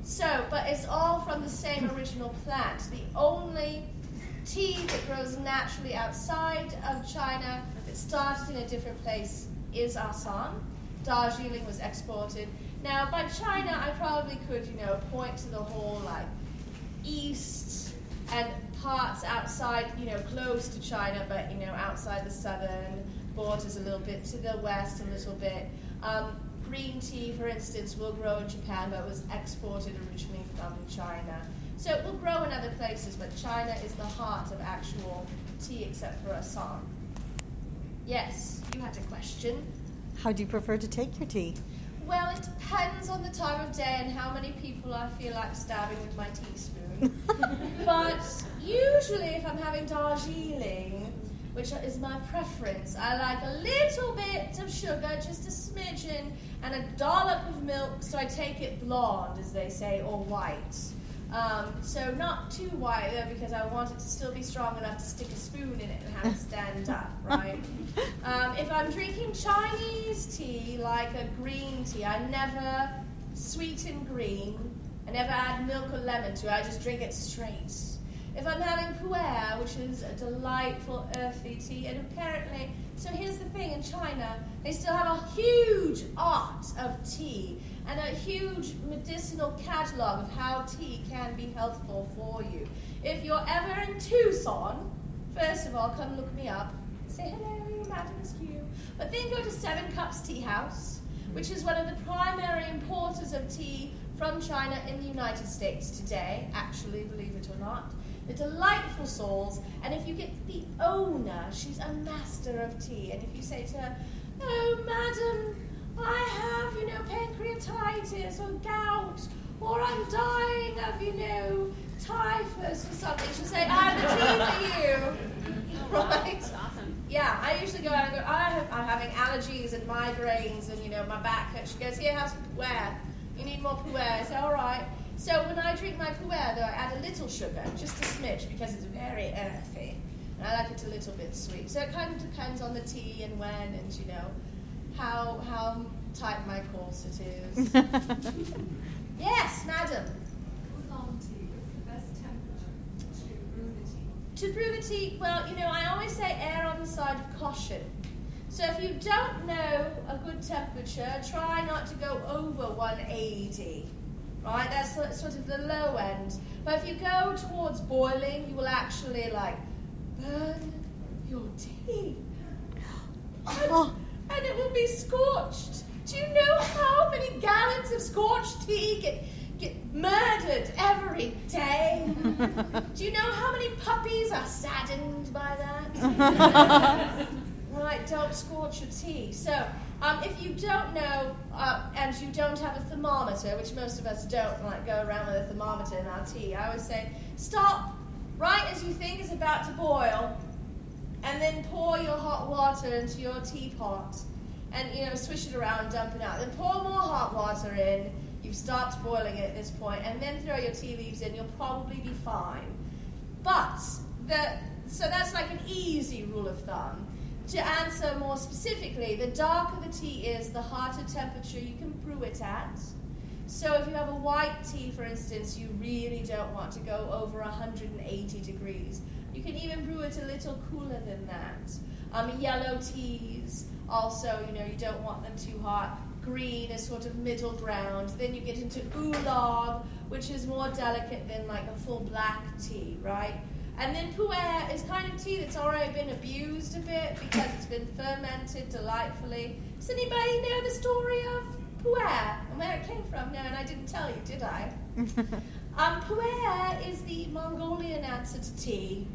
So, but it's all from the same original plant. The only tea that grows naturally outside of China that started in a different place is Assam. Darjeeling was exported. Now, by China, I probably could, you know, point to the whole like east and parts outside, you know, close to China, but you know, outside the southern borders a little bit, to the west a little bit. Um, green tea, for instance, will grow in Japan, but was exported originally from China. So it will grow in other places, but China is the heart of actual tea, except for Assam. Yes, you had a question. How do you prefer to take your tea? Well, it depends on the time of day and how many people I feel like stabbing with my teaspoon. but usually, if I'm having Darjeeling, which is my preference, I like a little bit of sugar, just a smidgen, and a dollop of milk, so I take it blonde, as they say, or white. Um, so not too wide though, because I want it to still be strong enough to stick a spoon in it and have it stand up, right? Um, if I'm drinking Chinese tea, like a green tea, I never sweeten green. I never add milk or lemon to it. I just drink it straight. If I'm having pu'er, which is a delightful earthy tea, and apparently, so here's the thing in China, they still have a huge art of tea and a huge medicinal catalog of how tea can be healthful for you. If you're ever in Tucson, first of all, come look me up. Say hello, Madam Askew. But then go to Seven Cups Tea House, which is one of the primary importers of tea from China in the United States today, actually, believe it or not. They're delightful souls, and if you get the owner, she's a master of tea, and if you say to her, Oh, madam, I have, you know, pancreatitis or gout, or I'm dying of, you know, typhus or something. She'll say, I have a tea for you. Right? Yeah, I usually go out and go, I have, I'm having allergies and migraines and, you know, my back hurts. She goes, here, have some pu'er. You need more pu'er. I say, all right. So when I drink my pu'er, though, I add a little sugar, just a smidge, because it's very earthy. And I like it a little bit sweet. So it kind of depends on the tea and when and, you know, how, how tight my corset is. yes, madam. Oolong tea. What's the best temperature to brew the tea? To brew the tea, well, you know, I always say err on the side of caution. So if you don't know a good temperature, try not to go over 180. Right, that's sort sort of the low end. But if you go towards boiling, you will actually like burn your tea. Oh. And it will be scorched. Do you know how many gallons of scorched tea get, get murdered every day? Do you know how many puppies are saddened by that? right, don't scorch your tea. So, um, if you don't know uh, and you don't have a thermometer, which most of us don't, like go around with a thermometer in our tea, I always say stop right as you think it's about to boil, and then pour your hot water into your teapot, and you know swish it around, dump it out. Then pour more hot water in. You've stopped boiling it at this point, and then throw your tea leaves in. You'll probably be fine. But the so that's like an easy rule of thumb. To answer more specifically, the darker the tea is, the hotter temperature you can brew it at. So if you have a white tea, for instance, you really don't want to go over 180 degrees. You can even brew it a little cooler than that. Um, yellow teas, also, you know, you don't want them too hot. Green is sort of middle ground. Then you get into oolong, which is more delicate than like a full black tea, right? And then pu'er is kind of tea that's already been abused a bit because it's been fermented delightfully. Does anybody know the story of pu'er and where it came from? No, and I didn't tell you, did I? Um, pu'er is the Mongolian answer to tea.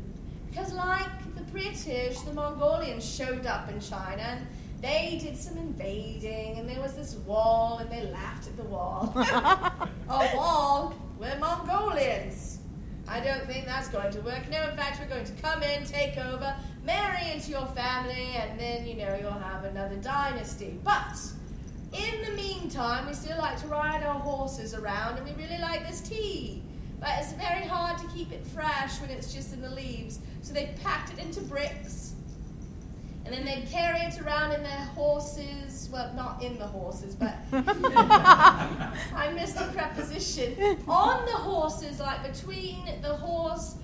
Because, like the British, the Mongolians showed up in China and they did some invading, and there was this wall, and they laughed at the wall. a wall? We're Mongolians. I don't think that's going to work. No, in fact, we're going to come in, take over, marry into your family, and then, you know, you'll have another dynasty. But in the meantime, we still like to ride our horses around, and we really like this tea. But it's very hard to keep it fresh when it's just in the leaves. So they packed it into bricks, and then they'd carry it around in their horses. Well, not in the horses, but I missed the preposition. On the horses, like between the horse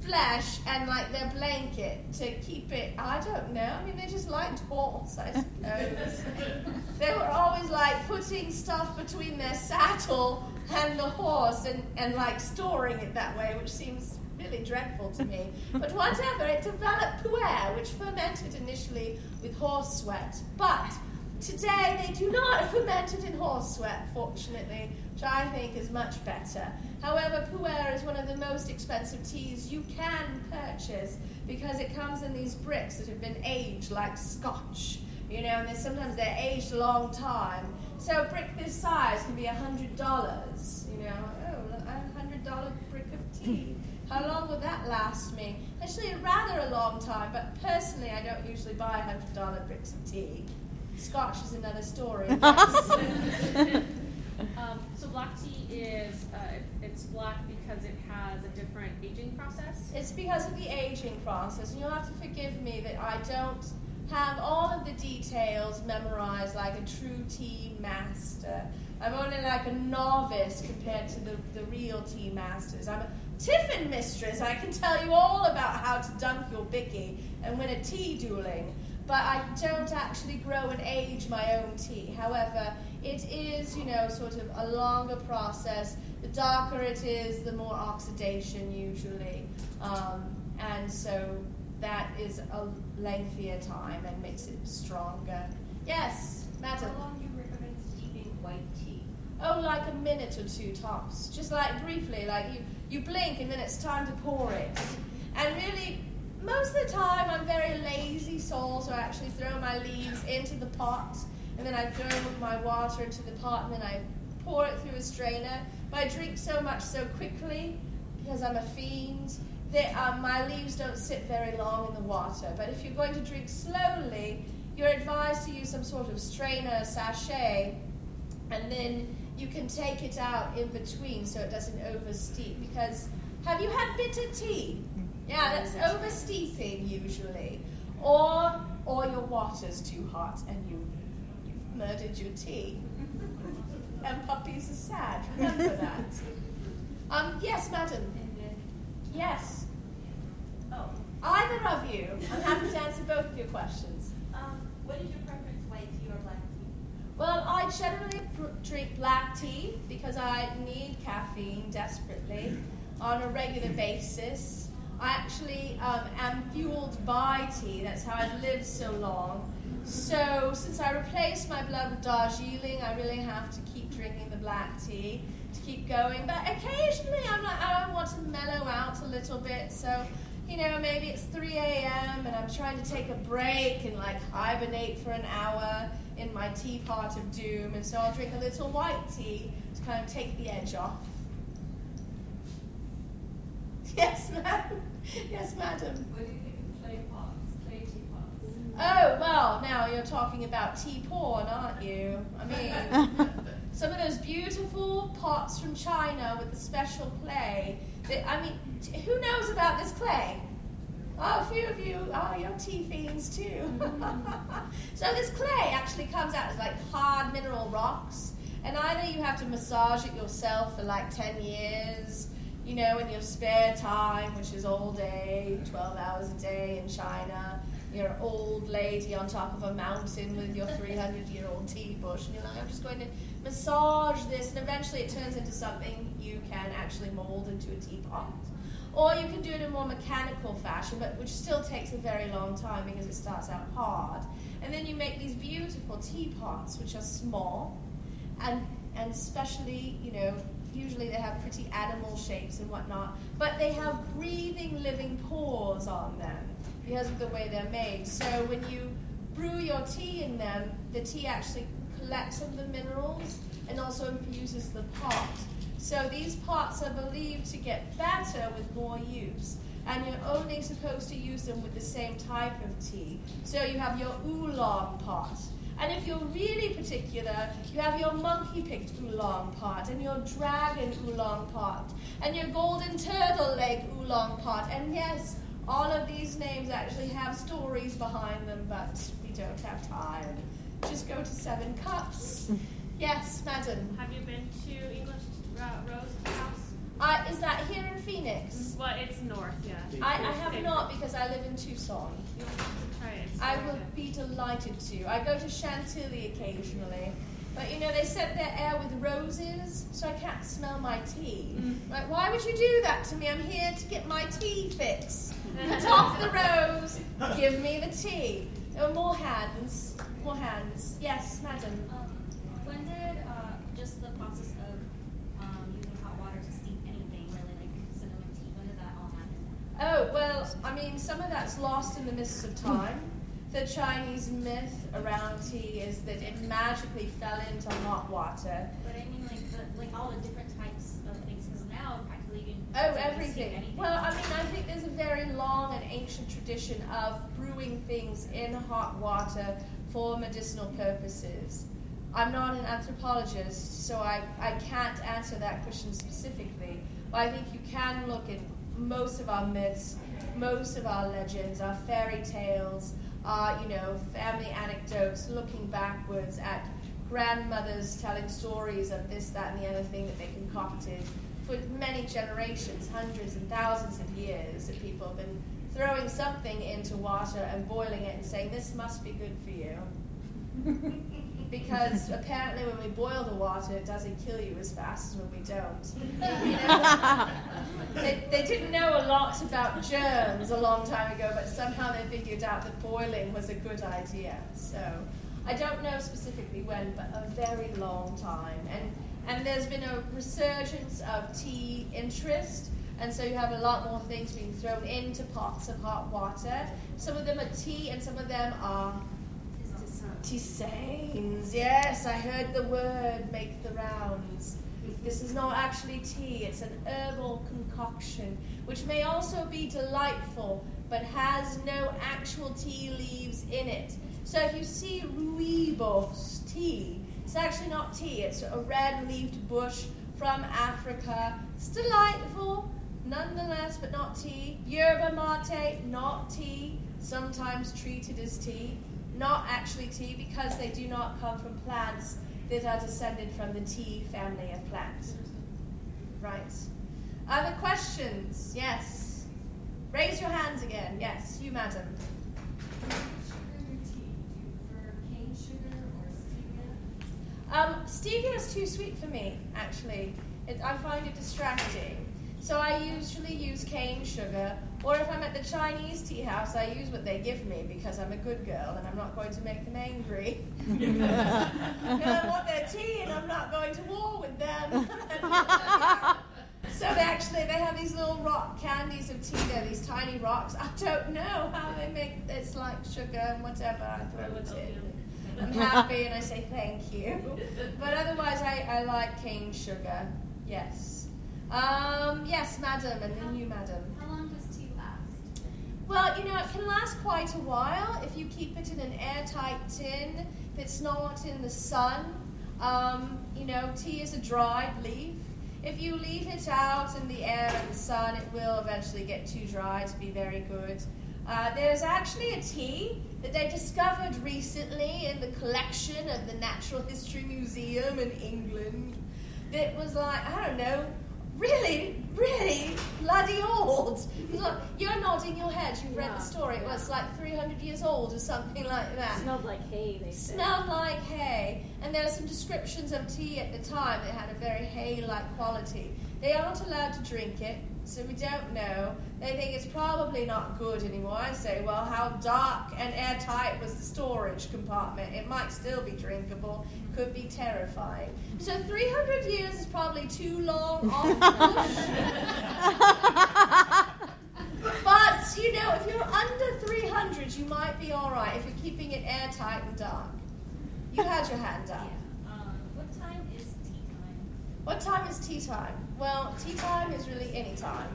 flesh and like their blanket to keep it. I don't know. I mean, they just liked horse, I suppose. they were always like putting stuff between their saddle and the horse and, and like storing it that way, which seems really dreadful to me. But whatever, it developed pu'er, which fermented initially with horse sweat. But today they do not ferment it in horse sweat, fortunately, which I think is much better. However, pu'er is one of the most expensive teas you can purchase because it comes in these bricks that have been aged like scotch. You know, and sometimes they're aged a long time. So a brick this size can be a hundred dollars. You know, oh, a hundred dollar brick of tea. How long would that last me? Actually, rather a long time, but personally, I don't usually buy $100 bricks of tea. Scotch is another story. Um, so black tea is uh, it's black because it has a different aging process. it's because of the aging process, and you'll have to forgive me that I don't have all of the details memorized like a true tea master. I'm only like a novice compared to the, the real tea masters. I'm a tiffin mistress. I can tell you all about how to dunk your bicky and win a tea dueling. But I don't actually grow and age my own tea. However, it is, you know, sort of a longer process. The darker it is, the more oxidation usually. Um, and so that is a lengthier time and makes it stronger. Yes, madam. How long do you recommend steeping white tea? Oh, like a minute or two tops. Just like briefly, like you, you blink and then it's time to pour it. And really, most of the time I'm very lazy soul, so I actually throw my leaves into the pot and then I throw my water into the pot and then I pour it through a strainer. But I drink so much so quickly because I'm a fiend that um, my leaves don't sit very long in the water. But if you're going to drink slowly, you're advised to use some sort of strainer sachet and then you can take it out in between so it doesn't oversteep. Because have you had bitter tea? Yeah, that's oversteeping usually, or or your water's too hot and you you've murdered your tea. and puppies are sad. Remember that. Um, yes, madam. Yes. Oh, Either of you. I'm happy to answer both of your questions. um, what is your preference, white tea or black tea? Well, I generally pr- drink black tea because I need caffeine desperately on a regular basis. I actually um, am fueled by tea. That's how I've lived so long. So since I replaced my blood with Darjeeling, I really have to keep drinking the black tea to keep going. But occasionally, I'm like, I want to mellow out a little bit. So you know, maybe it's 3 a.m. and I'm trying to take a break and like hibernate for an hour in my teapot of doom, and so I'll drink a little white tea to kind of take the edge off. Yes, ma'am. Yes, madam. What do you think of clay pots, clay tea pots? Oh, well, now you're talking about tea porn, aren't you? I mean, some of those beautiful pots from China with the special clay. That, I mean, t- who knows about this clay? Oh, a few of you, oh, you're tea fiends too. Mm-hmm. so this clay actually comes out as like hard mineral rocks, and either you have to massage it yourself for like 10 years, you know, in your spare time, which is all day, 12 hours a day in China. You're an old lady on top of a mountain with your 300 year old tea bush, and you're like, I'm just going to massage this, and eventually it turns into something you can actually mold into a teapot. Or you can do it in a more mechanical fashion, but which still takes a very long time because it starts out hard. And then you make these beautiful teapots, which are small, and and especially, you know, usually they have pretty animal shapes and whatnot, but they have breathing, living pores on them because of the way they're made. So when you brew your tea in them, the tea actually collects some of the minerals and also infuses the pot. So these pots are believed to get better with more use. And you're only supposed to use them with the same type of tea. So you have your oolong pot. And if you're really particular, you have your monkey picked oolong pot and your dragon oolong pot and your golden turtle leg oolong pot. And yes, all of these names actually have stories behind them, but we don't have time. Just go to Seven Cups. Yes, madam. Have you been to English uh, Rose House? I, is that here in Phoenix? Well, it's north, yeah. I, I have not because I live in Tucson. You'll have to try it. It's I very will be delighted to. I go to Chantilly occasionally. But you know, they scent their air with roses, so I can't smell my tea. Like, why would you do that to me? I'm here to get my tea fix. Cut off the rose, give me the tea. Oh, more hands, more hands. Yes, madam. Um, when did uh, just the process of um, using hot water to steep anything, really like cinnamon tea, when did that all happen? Oh, well, I mean, some of that's lost in the mists of time. The Chinese myth around tea is that it magically fell into hot water. But I mean, like the, like all the different types of things, because now practically you can Oh, everything. Well, I mean, I think there's a very long and ancient tradition of brewing things in hot water for medicinal purposes. I'm not an anthropologist, so I, I can't answer that question specifically. But I think you can look at most of our myths, most of our legends, our fairy tales, our, you know, family anecdotes, looking backwards at grandmothers telling stories of this, that, and the other thing that they concocted for many generations, hundreds and thousands of years, that people have been throwing something into water and boiling it and saying, This must be good for you. because apparently, when we boil the water, it doesn't kill you as fast as when we don't. You know? they, they didn't know a lot about germs a long time ago, but somehow they figured out that boiling was a good idea. So I don't know specifically when, but a very long time. And and there's been a resurgence of tea interest, and so you have a lot more things being thrown into pots of hot water. Some of them are tea, and some of them are tisanes. Yes, I heard the word make the rounds. This is not actually tea, it's an herbal concoction, which may also be delightful, but has no actual tea leaves in it. So if you see rooibos tea, it's actually not tea, it's a red leaved bush from Africa. It's delightful, nonetheless, but not tea. Yerba mate, not tea, sometimes treated as tea. Not actually tea because they do not come from plants that are descended from the tea family of plants. Right. Other questions? Yes. Raise your hands again. Yes, you, madam. Sugar tea. Do cane sugar or stevia? Um, stevia is too sweet for me, actually. It, I find it distracting. So I usually use cane sugar, or if I'm at the Chinese tea house, I use what they give me because I'm a good girl and I'm not going to make them angry. I want their tea and I'm not going to war with them. so they actually they have these little rock candies of tea there, these tiny rocks. I don't know how they make it's like sugar and whatever I throw it in. I'm happy and I say thank you. But otherwise, I, I like cane sugar. Yes. Um, yes, madam, and then you, madam. How long does tea last? Well, you know, it can last quite a while if you keep it in an airtight tin that's not in the sun. Um, you know, tea is a dried leaf. If you leave it out in the air and the sun, it will eventually get too dry to be very good. Uh, there's actually a tea that they discovered recently in the collection of the Natural History Museum in England that was like, I don't know, really, really bloody old. Look, You're nodding your head, you've read the story. It yeah. was like 300 years old or something like that. smelled like hay, they said. Smelled like hay, and there are some descriptions of tea at the time that had a very hay-like quality. They aren't allowed to drink it, so we don't know. They think it's probably not good anymore. I say, well, how dark and airtight was the storage compartment? It might still be drinkable, could be terrifying. So 300 years is probably too long off But, you know, if you're under 300, you might be alright if you're keeping it airtight and dark. You had your hand up. Um, what time is tea time? What time is tea time? Well, tea time is really any time.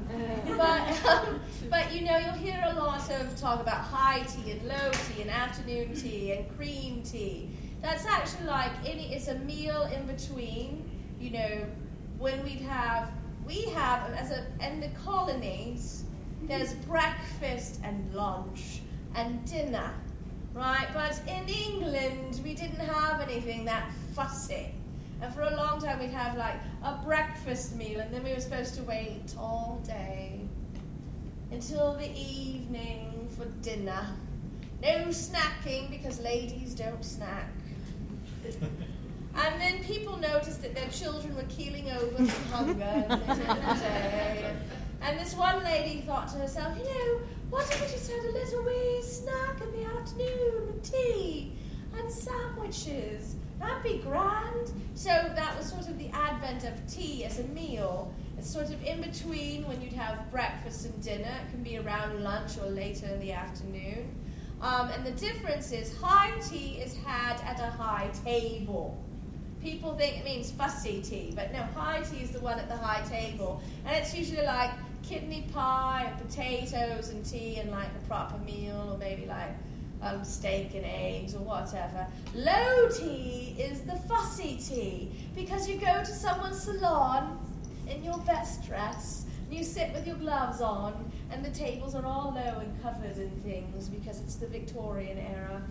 But, um, but you know, you'll hear a lot of talk about high tea and low tea and afternoon tea and cream tea. That's actually like any. It's a meal in between. You know, when we'd have we have as a in the colonies. There's breakfast and lunch and dinner, right? But in England, we didn't have anything that fussy. And for a long time, we'd have like a breakfast meal, and then we were supposed to wait all day until the evening for dinner. No snacking because ladies don't snack. And then people noticed that their children were keeling over from hunger at the end of the day. And this one lady thought to herself, you know, what if we just had a little wee snack in the afternoon with tea and sandwiches? That'd be grand. So that was sort of the advent of tea as a meal. It's sort of in between when you'd have breakfast and dinner. It can be around lunch or later in the afternoon. Um, and the difference is high tea is had at a high table. People think it means fussy tea, but no, high tea is the one at the high table. And it's usually like kidney pie, and potatoes and tea, and like a proper meal, or maybe like um, steak and eggs or whatever. Low tea is the fussy tea because you go to someone's salon in your best dress, and you sit with your gloves on, and the tables are all low and covered in things because it's the Victorian era.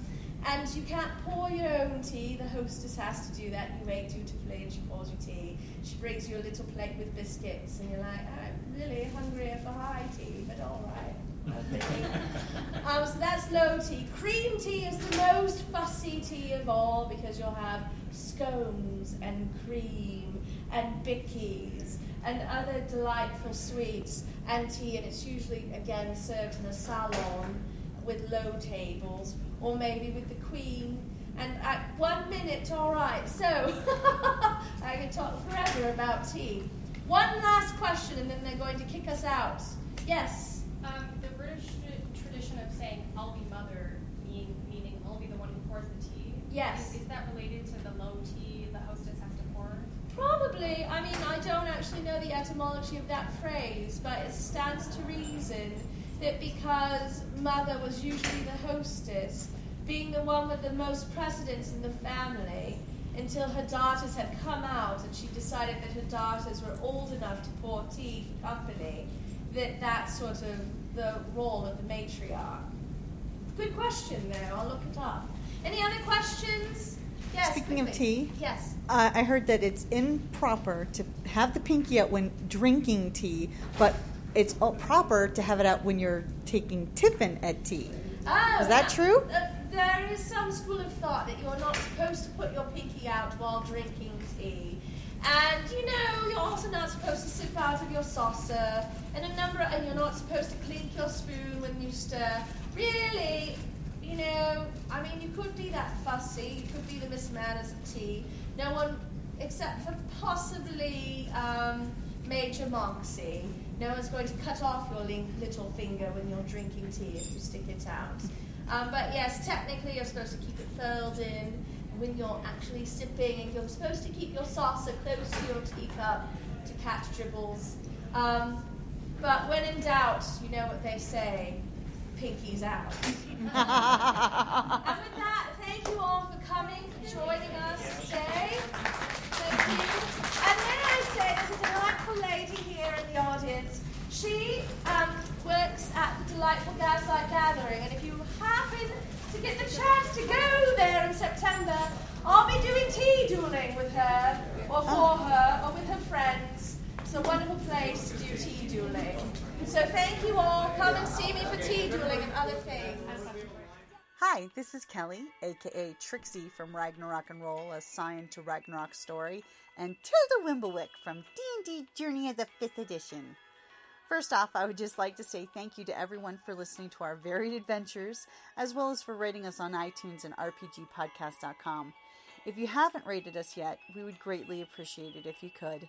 And you can't pour your own tea. The hostess has to do that. You wait dutifully and she pours you tea. She brings you a little plate with biscuits and you're like, I'm really hungry for high tea, but all right. I'll take it." um, so that's low tea. Cream tea is the most fussy tea of all because you'll have scones and cream and bickies and other delightful sweets and tea, and it's usually again served in a salon with low tables or maybe with the queen. And at one minute, all right. So I could talk forever about tea. One last question, and then they're going to kick us out. Yes. Um, the British tra- tradition of saying "I'll be mother," mean, meaning I'll be the one who pours the tea. Yes. Is, is that related to the low tea the hostess has to pour? Probably. I mean, I don't actually know the etymology of that phrase, but it stands to reason that because mother was usually the hostess, being the one with the most precedence in the family, until her daughters had come out and she decided that her daughters were old enough to pour tea for company, that that's sort of the role of the matriarch. Good question, there. I'll look it up. Any other questions? Yes. Speaking of tea, Yes. Uh, I heard that it's improper to have the pinky out when drinking tea, but it's all proper to have it out when you're taking tiffin at tea. Oh, Is that true? Uh, there is some school of thought that you're not supposed to put your pinky out while drinking tea. And you know, you're also not supposed to sip out of your saucer, and a number, and you're not supposed to clink your spoon when you stir. Really, you know, I mean, you could be that fussy, you could be the Miss Manners of tea. No one, except for possibly um, Major Moxie, no one's going to cut off your little finger when you're drinking tea if you stick it out. Um, but yes, technically you're supposed to keep it furled in when you're actually sipping, and you're supposed to keep your saucer close to your teacup to catch dribbles. Um, but when in doubt, you know what they say pinkies out. and with that, thank you all for coming, for joining us today. Thank you. And then I say there's a delightful lady here in the audience. She um, works at the delightful Gaslight Gathering, and if you happen to get the chance to go there in September, I'll be doing tea dueling with her, or for her, or with her friends. It's a wonderful place to do tea dueling. So thank you all. Come and see me for tea dueling and other things. Hi, this is Kelly, aka Trixie from Ragnarok and Roll, a Scion to Ragnarok story, and Tilda Wimblewick from D&D Journey of the 5th Edition. First off, I would just like to say thank you to everyone for listening to our varied adventures, as well as for rating us on iTunes and RPGpodcast.com. If you haven't rated us yet, we would greatly appreciate it if you could.